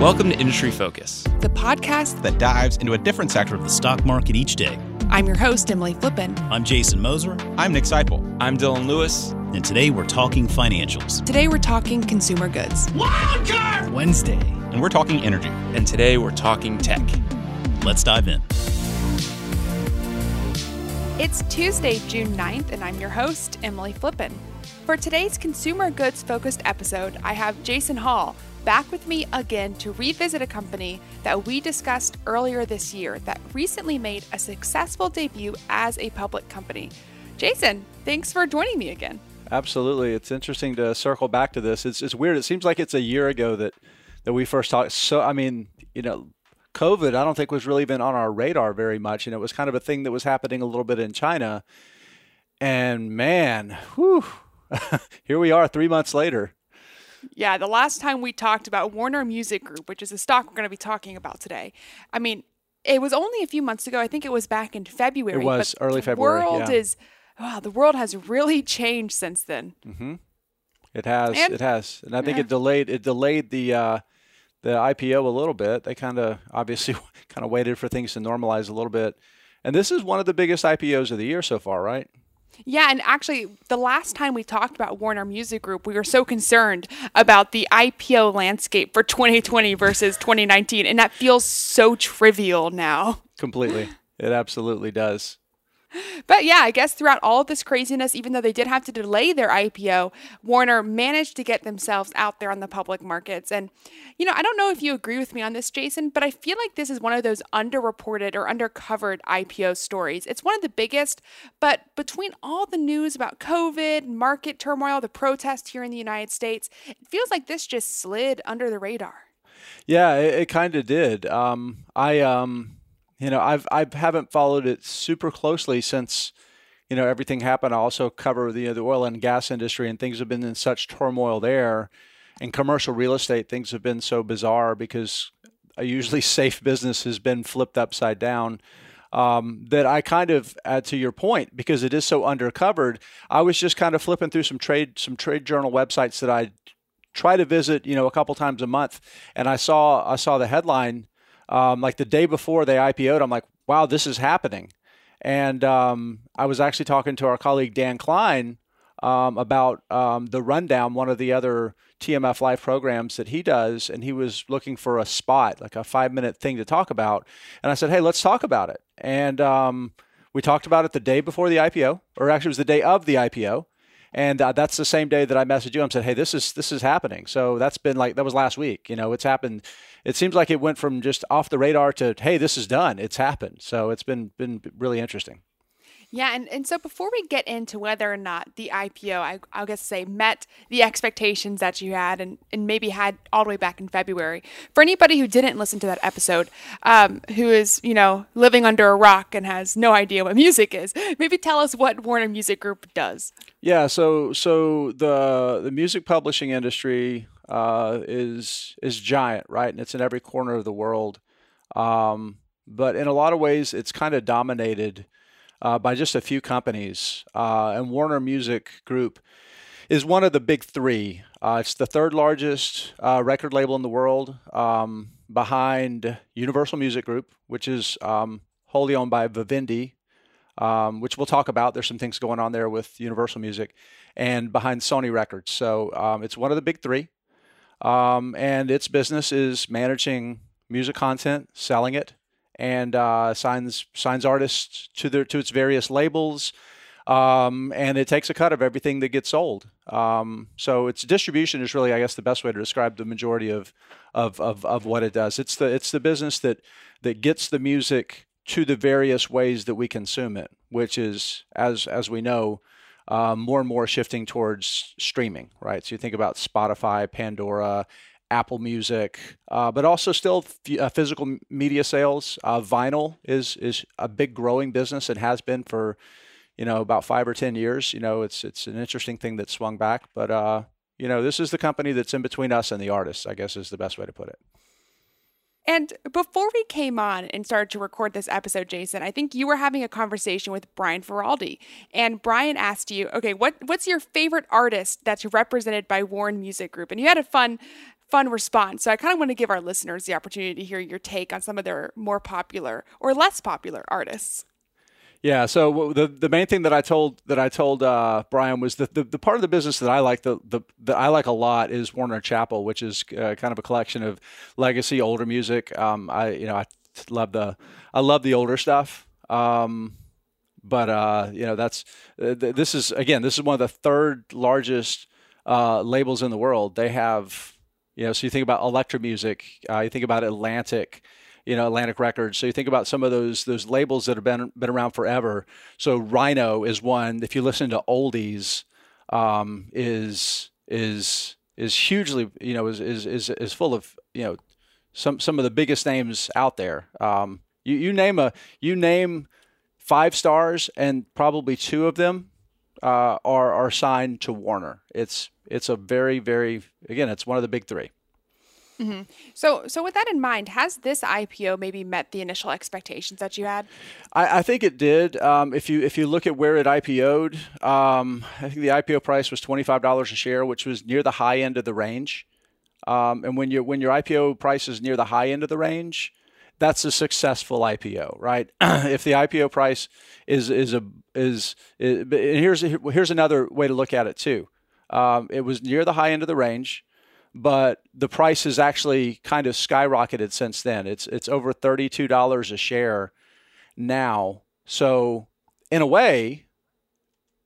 Welcome to Industry Focus, the podcast that dives into a different sector of the stock market each day. I'm your host, Emily Flippen. I'm Jason Moser. I'm Nick Sciple. I'm Dylan Lewis. And today we're talking financials. Today we're talking consumer goods. Wildcard Wednesday. And we're talking energy. And today we're talking tech. Let's dive in. It's Tuesday, June 9th, and I'm your host, Emily Flippen. For today's consumer goods focused episode, I have Jason Hall back with me again to revisit a company that we discussed earlier this year that recently made a successful debut as a public company. Jason, thanks for joining me again. Absolutely. It's interesting to circle back to this. It's, it's weird. It seems like it's a year ago that, that we first talked. So, I mean, you know, COVID, I don't think was really even on our radar very much. And it was kind of a thing that was happening a little bit in China. And man, whew, here we are three months later. Yeah, the last time we talked about Warner Music Group, which is a stock we're going to be talking about today, I mean, it was only a few months ago. I think it was back in February. It was early February. The world yeah. is, wow, the world has really changed since then. Mm-hmm. It has. And, it has, and I think yeah. it delayed. It delayed the uh, the IPO a little bit. They kind of obviously kind of waited for things to normalize a little bit. And this is one of the biggest IPOs of the year so far, right? Yeah, and actually, the last time we talked about Warner Music Group, we were so concerned about the IPO landscape for 2020 versus 2019, and that feels so trivial now. Completely. It absolutely does. But yeah, I guess throughout all of this craziness, even though they did have to delay their IPO, Warner managed to get themselves out there on the public markets. And, you know, I don't know if you agree with me on this, Jason, but I feel like this is one of those underreported or undercovered IPO stories. It's one of the biggest, but between all the news about COVID, market turmoil, the protest here in the United States, it feels like this just slid under the radar. Yeah, it, it kind of did. Um, I, um, you know, I've I haven't followed it super closely since, you know, everything happened. I also cover the the oil and gas industry, and things have been in such turmoil there. And commercial real estate, things have been so bizarre because a usually safe business has been flipped upside down. Um, that I kind of, uh, to your point, because it is so undercovered, I was just kind of flipping through some trade some trade journal websites that I try to visit, you know, a couple times a month, and I saw I saw the headline um, like the day before they IPO'd, I'm like, wow, this is happening. And um, I was actually talking to our colleague Dan Kline um, about um, the rundown, one of the other TMF Live programs that he does, and he was looking for a spot, like a five minute thing to talk about. And I said, hey, let's talk about it. And um, we talked about it the day before the IPO, or actually, it was the day of the IPO and uh, that's the same day that I messaged you and said, "Hey, this is this is happening." So that's been like that was last week. You know, it's happened. It seems like it went from just off the radar to, "Hey, this is done. It's happened." So it's been been really interesting. Yeah, and, and so before we get into whether or not the IPO, I, I'll guess say, met the expectations that you had and, and maybe had all the way back in February, for anybody who didn't listen to that episode, um, who is, you know, living under a rock and has no idea what music is, maybe tell us what Warner Music Group does. Yeah, so so the the music publishing industry uh, is is giant, right? And it's in every corner of the world. Um, but in a lot of ways, it's kind of dominated uh, by just a few companies. Uh, and Warner Music Group is one of the big three. Uh, it's the third largest uh, record label in the world, um, behind Universal Music Group, which is um, wholly owned by Vivendi, um, which we'll talk about. There's some things going on there with Universal Music, and behind Sony Records. So um, it's one of the big three. Um, and its business is managing music content, selling it, and uh, signs signs artists to their to its various labels, um, and it takes a cut of everything that gets sold. Um, so its distribution is really, I guess, the best way to describe the majority of, of of of what it does. It's the it's the business that that gets the music to the various ways that we consume it, which is as as we know. Uh, more and more shifting towards streaming, right? So you think about Spotify, Pandora, Apple Music, uh, but also still f- uh, physical media sales. Uh, vinyl is is a big growing business and has been for you know about five or ten years. You know, it's it's an interesting thing that swung back, but uh, you know, this is the company that's in between us and the artists. I guess is the best way to put it. And before we came on and started to record this episode, Jason, I think you were having a conversation with Brian Feroldi. And Brian asked you, okay, what, what's your favorite artist that's represented by Warner Music Group? And you had a fun fun response. So I kind of want to give our listeners the opportunity to hear your take on some of their more popular or less popular artists. Yeah. So the the main thing that I told that I told uh, Brian was that the, the part of the business that I like the, the that I like a lot is Warner Chappell, which is uh, kind of a collection of legacy older music. Um, I you know I love the I love the older stuff. Um, but uh, you know that's uh, this is again this is one of the third largest uh, labels in the world. They have you know so you think about Elektra Music, uh, you think about Atlantic you know Atlantic Records. So you think about some of those those labels that have been been around forever. So Rhino is one. If you listen to oldies, um, is is is hugely you know is, is is is full of you know some some of the biggest names out there. Um, you you name a you name five stars and probably two of them uh, are are signed to Warner. It's it's a very very again it's one of the big three. Mm-hmm. So, so with that in mind, has this IPO maybe met the initial expectations that you had? I, I think it did. Um, if you if you look at where it IPO'd, um, I think the IPO price was twenty five dollars a share, which was near the high end of the range. Um, and when your when your IPO price is near the high end of the range, that's a successful IPO, right? if the IPO price is is a is, is here's here's another way to look at it too. Um, it was near the high end of the range but the price has actually kind of skyrocketed since then. It's it's over thirty-two dollars a share now. So in a way,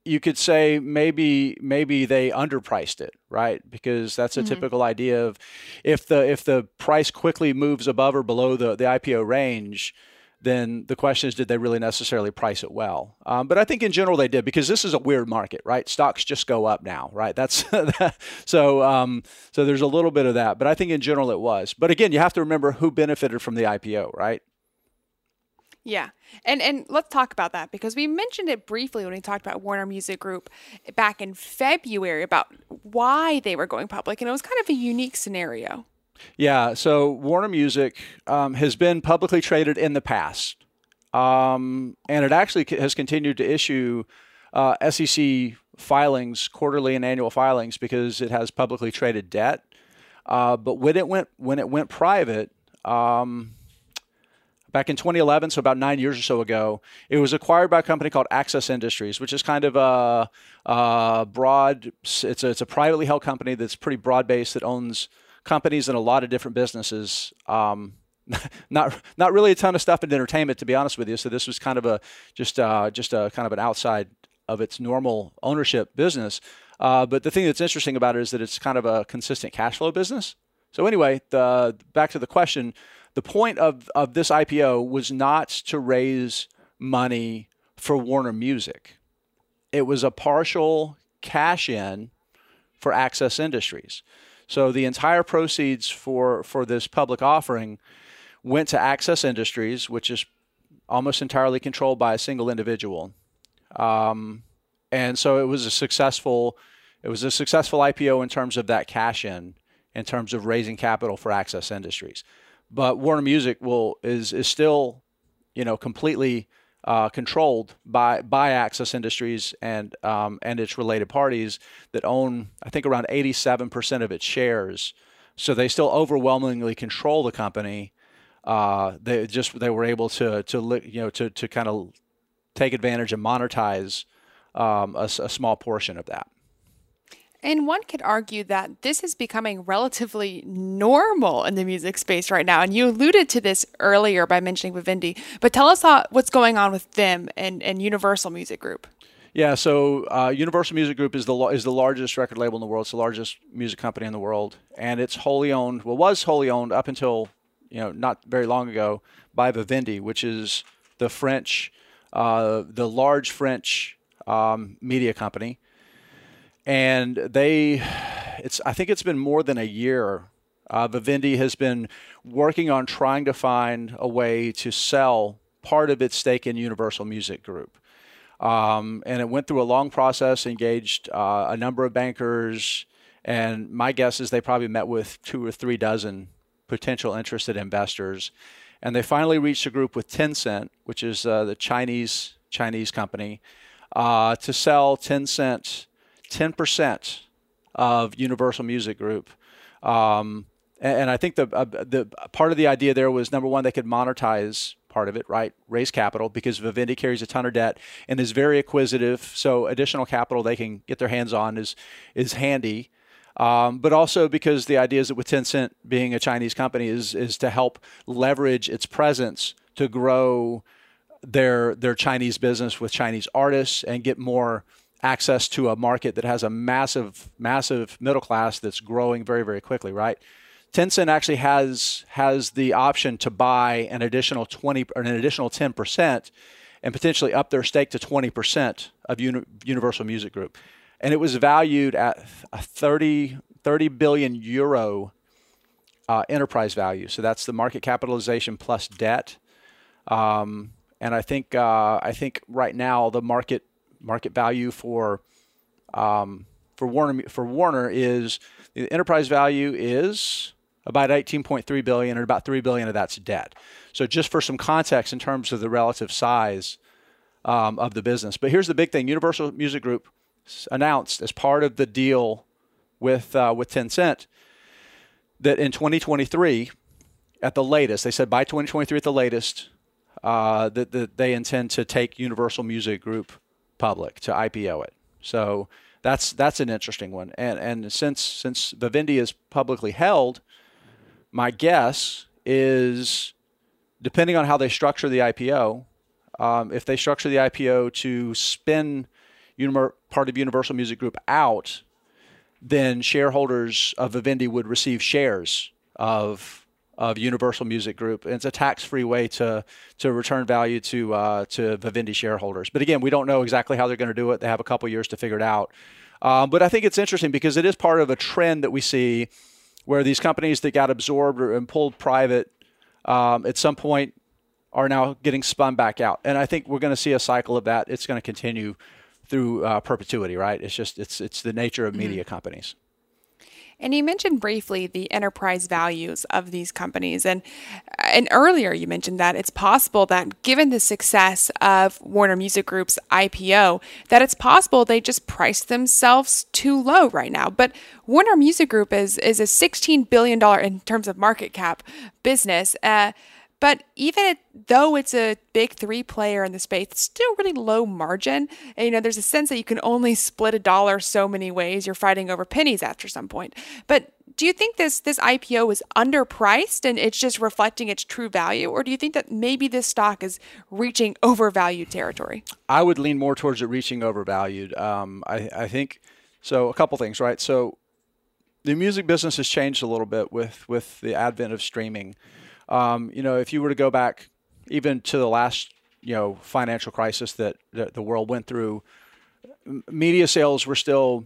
you could say maybe maybe they underpriced it, right? Because that's a mm-hmm. typical idea of if the if the price quickly moves above or below the, the IPO range, then the question is, did they really necessarily price it well? Um, but I think in general they did because this is a weird market, right? Stocks just go up now, right? That's so. Um, so there's a little bit of that, but I think in general it was. But again, you have to remember who benefited from the IPO, right? Yeah. And and let's talk about that because we mentioned it briefly when we talked about Warner Music Group back in February about why they were going public and it was kind of a unique scenario. Yeah, so Warner Music um, has been publicly traded in the past, um, and it actually has continued to issue uh, SEC filings, quarterly and annual filings, because it has publicly traded debt. Uh, but when it went when it went private, um, back in 2011, so about nine years or so ago, it was acquired by a company called Access Industries, which is kind of a, a broad. It's a, it's a privately held company that's pretty broad based that owns companies in a lot of different businesses. Um, not not really a ton of stuff in entertainment, to be honest with you. So this was kind of a just uh, just a kind of an outside of its normal ownership business. Uh, but the thing that's interesting about it is that it's kind of a consistent cash flow business. So anyway, the, back to the question, the point of, of this IPO was not to raise money for Warner Music. It was a partial cash in for Access Industries. So the entire proceeds for for this public offering went to Access Industries, which is almost entirely controlled by a single individual. Um, and so it was a successful it was a successful IPO in terms of that cash in in terms of raising capital for Access Industries. But Warner Music will is is still you know completely uh, controlled by by Access Industries and um, and its related parties that own I think around 87% of its shares. So they still overwhelmingly control the company. Uh, they just they were able to to you know to to kind of take advantage and monetize um, a, a small portion of that. And one could argue that this is becoming relatively normal in the music space right now. And you alluded to this earlier by mentioning Vivendi, but tell us how, what's going on with them and, and Universal Music Group. Yeah, so uh, Universal Music Group is the is the largest record label in the world. It's the largest music company in the world, and it's wholly owned. Well, was wholly owned up until you know not very long ago by Vivendi, which is the French, uh, the large French um, media company and they it's I think it's been more than a year. Uh, Vivendi has been working on trying to find a way to sell part of its stake in Universal Music Group. Um, and it went through a long process, engaged uh, a number of bankers, and my guess is they probably met with two or three dozen potential interested investors, and they finally reached a group with Tencent, which is uh, the Chinese Chinese company, uh, to sell Tencent 10% of Universal Music Group. Um, and, and, I think the uh, the part of the idea there was number one, they could monetize part of it, right? Raise capital because Vivendi carries a ton of debt and is very acquisitive. So additional capital they can get their hands on is is handy. Um, but also because the idea is that with Tencent being a Chinese company is is to help leverage its presence to grow their their Chinese business with Chinese artists and get more access to a market that has a massive massive middle class that's growing very very quickly, right? Tencent actually has has the option to buy an additional 20 or an additional 10% and potentially up their stake to 20% of Uni- Universal Music Group and it was valued at a 30, 30 billion euro uh, enterprise value. So that's the market capitalization plus debt. Um, and I think uh, I think right now the market market value for um, for Warner for Warner is the enterprise value is about 18.3 billion, and about 3 billion of that's debt. So just for some context in terms of the relative size um, of the business. But here's the big thing: Universal Music Group announced as part of the deal with uh, with Tencent that in 2023, at the latest, they said by 2023 at the latest, uh, that, that they intend to take Universal Music Group public to IPO it. So that's that's an interesting one. And and since since Vivendi is publicly held, my guess is depending on how they structure the IPO, um, if they structure the IPO to spin part of Universal Music Group out, then shareholders of Vivendi would receive shares of of Universal Music Group. And it's a tax-free way to to return value to uh, to Vivendi shareholders. But again, we don't know exactly how they're going to do it. They have a couple years to figure it out. Um, but I think it's interesting because it is part of a trend that we see where these companies that got absorbed and pulled private um, at some point are now getting spun back out. And I think we're going to see a cycle of that. It's going to continue through uh, perpetuity, right? It's just it's it's the nature of mm-hmm. media companies. And you mentioned briefly the enterprise values of these companies, and and earlier you mentioned that it's possible that given the success of Warner Music Group's IPO, that it's possible they just priced themselves too low right now. But Warner Music Group is is a 16 billion dollar in terms of market cap business. Uh, but even though it's a big three player in the space, it's still really low margin. And, you know, there's a sense that you can only split a dollar so many ways. You're fighting over pennies after some point. But do you think this this IPO is underpriced and it's just reflecting its true value, or do you think that maybe this stock is reaching overvalued territory? I would lean more towards it reaching overvalued. Um, I, I think so. A couple things, right? So the music business has changed a little bit with with the advent of streaming. Um, you know, if you were to go back even to the last, you know, financial crisis that, that the world went through, media sales were still,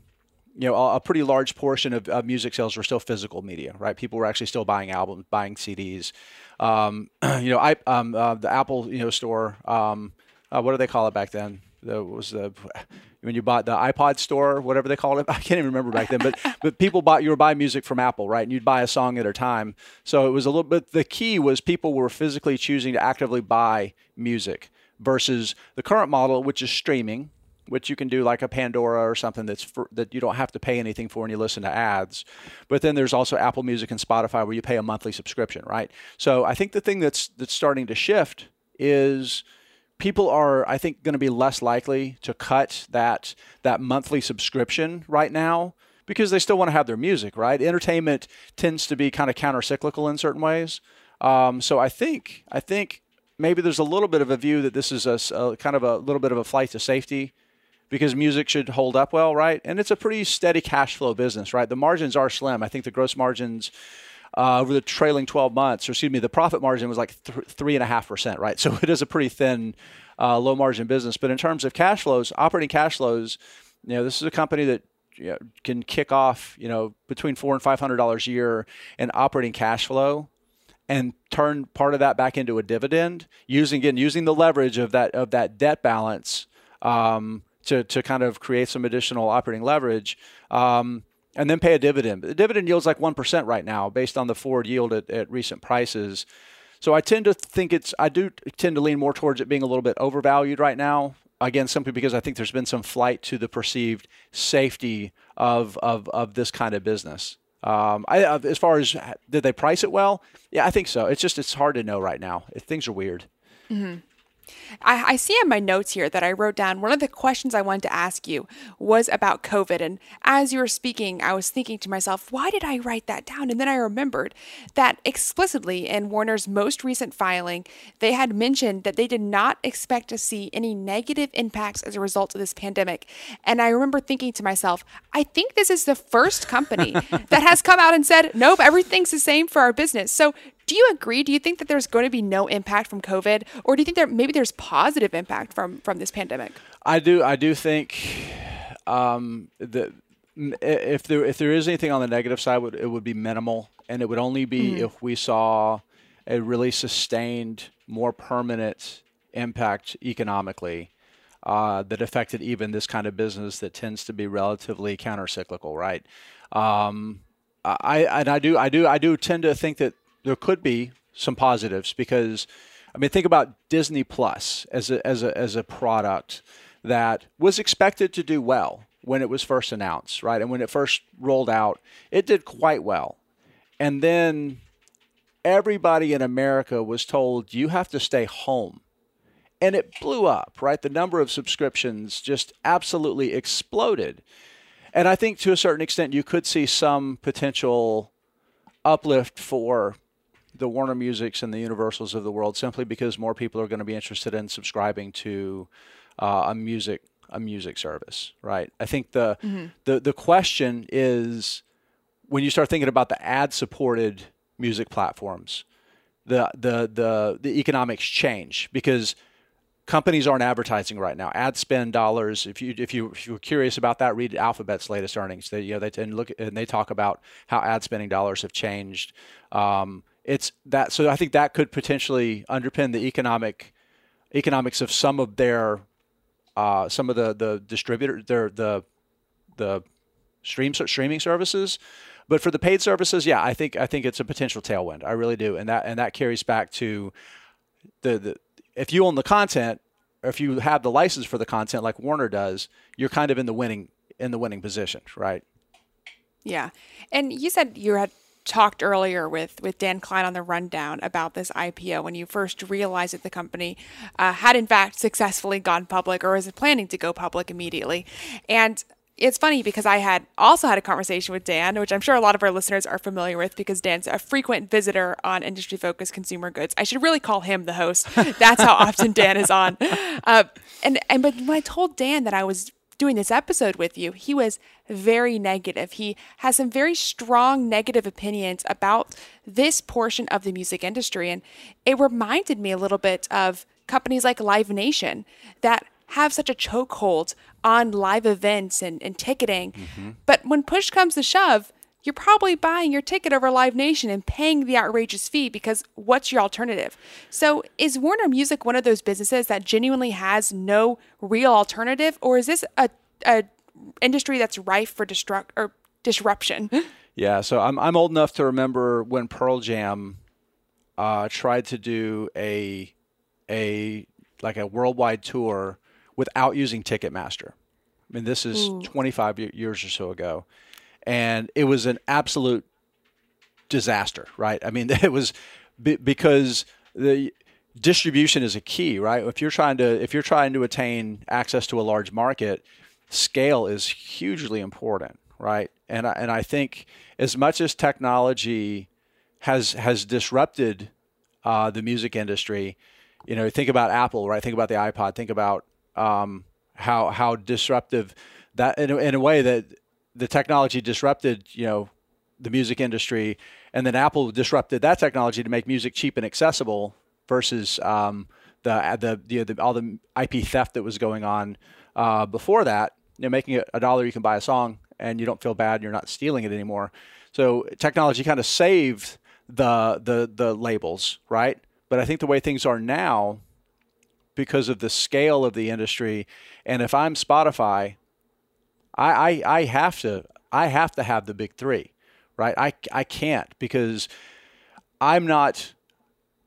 you know, a, pretty large portion of, of, music sales were still physical media, right? People were actually still buying albums, buying CDs. Um, you know, I, um, uh, the Apple, you know, store, um, uh, what do they call it back then? The was the when you bought the iPod store, whatever they called it. I can't even remember back then, but but people bought you were buying music from Apple, right? And you'd buy a song at a time. So it was a little bit. The key was people were physically choosing to actively buy music versus the current model, which is streaming, which you can do like a Pandora or something that's for, that you don't have to pay anything for and you listen to ads. But then there's also Apple Music and Spotify where you pay a monthly subscription, right? So I think the thing that's that's starting to shift is people are i think going to be less likely to cut that that monthly subscription right now because they still want to have their music right? Entertainment tends to be kind of counter cyclical in certain ways. Um, so i think i think maybe there's a little bit of a view that this is a, a kind of a little bit of a flight to safety because music should hold up well right? And it's a pretty steady cash flow business right? The margins are slim. I think the gross margins uh, over the trailing 12 months, or excuse me, the profit margin was like th- three and a half percent, right? So it is a pretty thin, uh, low margin business. But in terms of cash flows, operating cash flows, you know, this is a company that you know, can kick off, you know, between four and five hundred dollars a year in operating cash flow, and turn part of that back into a dividend using again using the leverage of that of that debt balance um, to to kind of create some additional operating leverage. Um, and then pay a dividend. The dividend yield's like 1% right now based on the forward yield at, at recent prices. So I tend to think it's, I do tend to lean more towards it being a little bit overvalued right now. Again, simply because I think there's been some flight to the perceived safety of, of, of this kind of business. Um, I, as far as did they price it well? Yeah, I think so. It's just it's hard to know right now. Things are weird. Mm-hmm. I, I, see in my notes here that I wrote down one of the questions I wanted to ask you was about COVID. And as you were speaking, I was thinking to myself, why did I write that down? And then I remembered that explicitly in Warner's most recent filing, they had mentioned that they did not expect to see any negative impacts as a result of this pandemic. And I remember thinking to myself, I think this is the first company that has come out and said, nope, everything's the same for our business. So do you agree? Do you think that there's going to be no impact from COVID, or do you think that maybe there's positive impact from from this pandemic? I do. I do think um, that if there if there is anything on the negative side, it would be minimal, and it would only be mm-hmm. if we saw a really sustained, more permanent impact economically. Uh, that affected even this kind of business that tends to be relatively countercyclical, right? Um, I and I do I do I do tend to think that there could be some positives because I mean think about Disney Plus as a as a as a product that was expected to do well when it was first announced, right? And when it first rolled out, it did quite well. And then everybody in America was told you have to stay home. And it blew up, right? The number of subscriptions just absolutely exploded. And I think to a certain extent you could see some potential uplift for the Warner Musics and the Universals of the world simply because more people are going to be interested in subscribing to uh, a music a music service, right? I think the mm-hmm. the the question is when you start thinking about the ad supported music platforms, the the the the economics change because companies aren't advertising right now. Ad spend dollars. If you if you if you're curious about that, read Alphabet's latest earnings. They you know they tend look and they talk about how ad spending dollars have changed. Um, it's that so I think that could potentially underpin the economic economics of some of their uh, some of the the distributor their the the stream streaming services. But for the paid services, yeah, I think I think it's a potential tailwind. I really do, and that and that carries back to the, the if you own the content, or if you have the license for the content like Warner does, you're kind of in the winning in the winning position, right? Yeah, and you said you had talked earlier with, with Dan Kline on the rundown about this IPO when you first realized that the company uh, had in fact successfully gone public or was planning to go public immediately. And it's funny because I had also had a conversation with Dan, which I'm sure a lot of our listeners are familiar with because Dan's a frequent visitor on industry focused consumer goods. I should really call him the host. That's how often Dan is on. Uh, and and but when I told Dan that I was doing this episode with you, he was very negative. He has some very strong negative opinions about this portion of the music industry. And it reminded me a little bit of companies like Live Nation that have such a chokehold on live events and, and ticketing. Mm-hmm. But when push comes to shove, you're probably buying your ticket over Live Nation and paying the outrageous fee because what's your alternative? So, is Warner Music one of those businesses that genuinely has no real alternative, or is this a, a industry that's rife for destruct or disruption? Yeah, so I'm I'm old enough to remember when Pearl Jam uh, tried to do a a like a worldwide tour without using Ticketmaster. I mean, this is Ooh. 25 years or so ago and it was an absolute disaster, right? I mean, it was because the distribution is a key, right? If you're trying to if you're trying to attain access to a large market, scale is hugely important, right? And I, and I think as much as technology has has disrupted uh, the music industry, you know, think about Apple, right? Think about the iPod. Think about um, how how disruptive that in a, in a way that the technology disrupted, you know, the music industry, and then Apple disrupted that technology to make music cheap and accessible versus um, the, the, the, the, all the IP theft that was going on uh, before that. You know, making it a dollar, you can buy a song, and you don't feel bad. You're not stealing it anymore. So technology kind of saved the the the labels, right? But I think the way things are now, because of the scale of the industry, and if I'm Spotify, I, I, I have to I have to have the big three, right? I, I can't because I'm not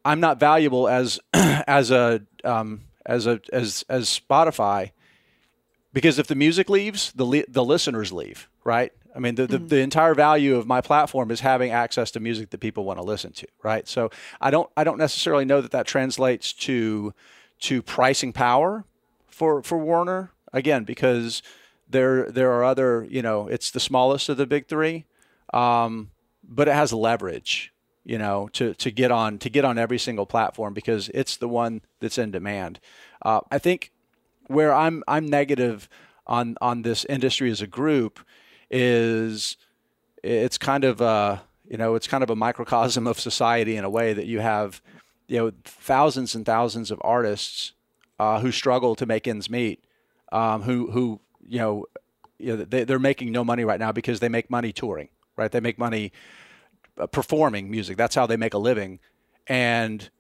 I'm not valuable as as a um, as a as as Spotify because if the music leaves, the li- the listeners leave, right? I mean, the, the, the, entire value of my platform is having access to music that people want to listen to, right? So I don't I don't necessarily know that that translates to to pricing power for for Warner again because there there are other you know it's the smallest of the big three, um, but it has leverage you know to to get on to get on every single platform because it's the one that's in demand. Uh, I think where I'm I'm negative on on this industry as a group is it's kind of a you know it's kind of a microcosm of society in a way that you have you know thousands and thousands of artists uh, who struggle to make ends meet, um, who who you know, you know they, they're making no money right now because they make money touring, right? They make money uh, performing music. That's how they make a living, and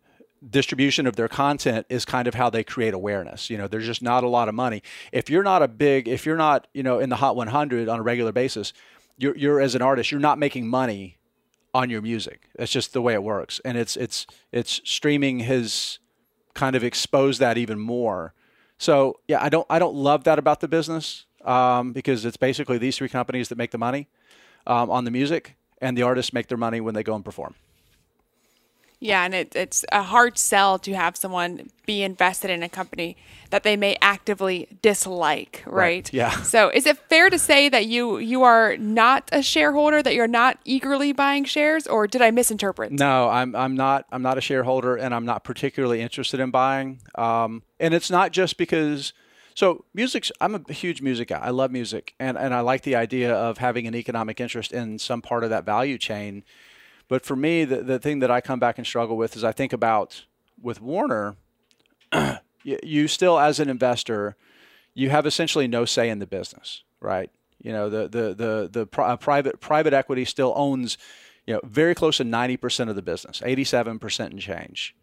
distribution of their content is kind of how they create awareness. You know, there's just not a lot of money. If you're not a big, if you're not, you know, in the hot 100 on a regular basis, you're, you're as an artist, you're not making money on your music. That's just the way it works. And it's, it's, it's streaming has kind of exposed that even more. So yeah, I don't, I don't love that about the business um, because it's basically these three companies that make the money um, on the music and the artists make their money when they go and perform. Yeah, and it, it's a hard sell to have someone be invested in a company that they may actively dislike, right? right? Yeah. So, is it fair to say that you you are not a shareholder, that you're not eagerly buying shares, or did I misinterpret? No, I'm I'm not I'm not a shareholder, and I'm not particularly interested in buying. Um, and it's not just because. So music's I'm a huge music guy. I love music and, and I like the idea of having an economic interest in some part of that value chain but for me, the, the thing that I come back and struggle with is I think about with Warner, you still, as an investor, you have essentially no say in the business, right? You know, the the the the pri- private private equity still owns, you know, very close to ninety percent of the business, eighty seven percent and change.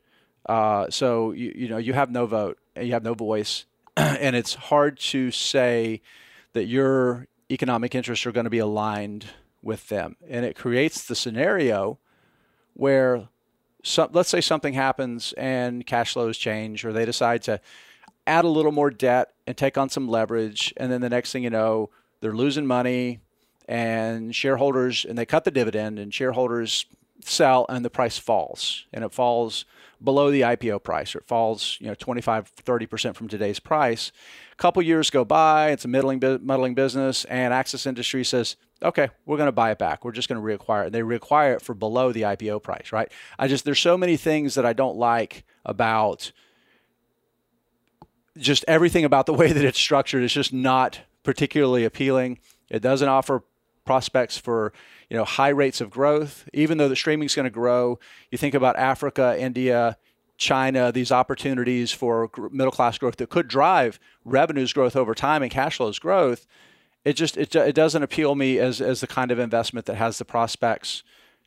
Uh, so you you know you have no vote, and you have no voice, and it's hard to say that your economic interests are going to be aligned with them. And it creates the scenario where, some, let's say something happens and cash flows change, or they decide to add a little more debt and take on some leverage. And then the next thing you know, they're losing money and shareholders, and they cut the dividend, and shareholders sell and the price falls. And it falls below the IPO price, or it falls, you know, 25, 30% from today's price. A couple years go by, it's a middling, muddling business, and Access Industry says, okay, we're going to buy it back. We're just going to reacquire it. And they reacquire it for below the IPO price, right? I just, there's so many things that I don't like about just everything about the way that it's structured It's just not particularly appealing. It doesn't offer prospects for you know high rates of growth. Even though the streaming is going to grow, you think about Africa, India, China, these opportunities for middle class growth that could drive revenues growth over time and cash flows growth it just it, it doesn't appeal me as as the kind of investment that has the prospects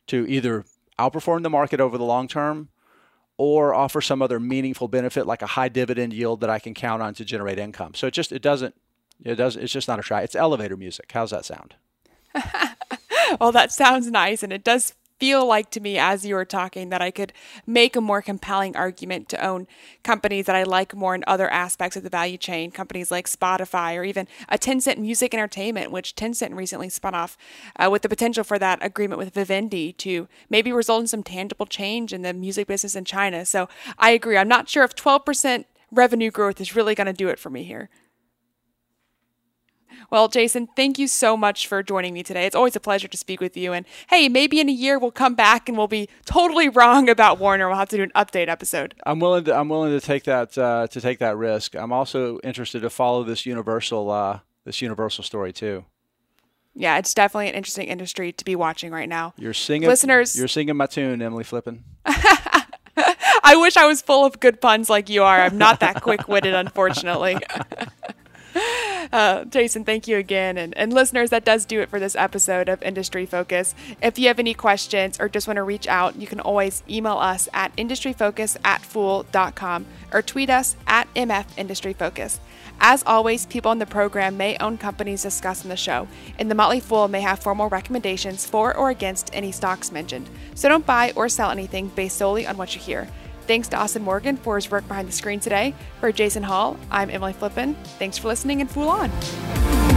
to either outperform the market over the long term or offer some other meaningful benefit like a high dividend yield that I can count on to generate income. So it just it doesn't it does it's just not a try. It's elevator music. How's that sound? well, that sounds nice and it does feel like to me as you were talking that I could make a more compelling argument to own companies that I like more in other aspects of the value chain, companies like Spotify or even a Tencent Music Entertainment, which Tencent recently spun off, uh, with the potential for that agreement with Vivendi to maybe result in some tangible change in the music business in China. So I agree. I'm not sure if 12% revenue growth is really going to do it for me here. Well, Jason, thank you so much for joining me today. It's always a pleasure to speak with you. And hey, maybe in a year we'll come back and we'll be totally wrong about Warner. We'll have to do an update episode. I'm willing to. I'm willing to take that uh, to take that risk. I'm also interested to follow this universal uh, this universal story too. Yeah, it's definitely an interesting industry to be watching right now. You're singing, listeners. You're singing my tune, Emily Flippen. I wish I was full of good puns like you are. I'm not that quick witted, unfortunately. Uh, Jason, thank you again. And, and listeners, that does do it for this episode of Industry Focus. If you have any questions or just want to reach out, you can always email us at industryfocus at fool.com or tweet us at MF Industry Focus. As always, people on the program may own companies discussed in the show, and the Motley Fool may have formal recommendations for or against any stocks mentioned. So don't buy or sell anything based solely on what you hear. Thanks to Austin Morgan for his work behind the screen today. For Jason Hall, I'm Emily Flippen. Thanks for listening and Fool On.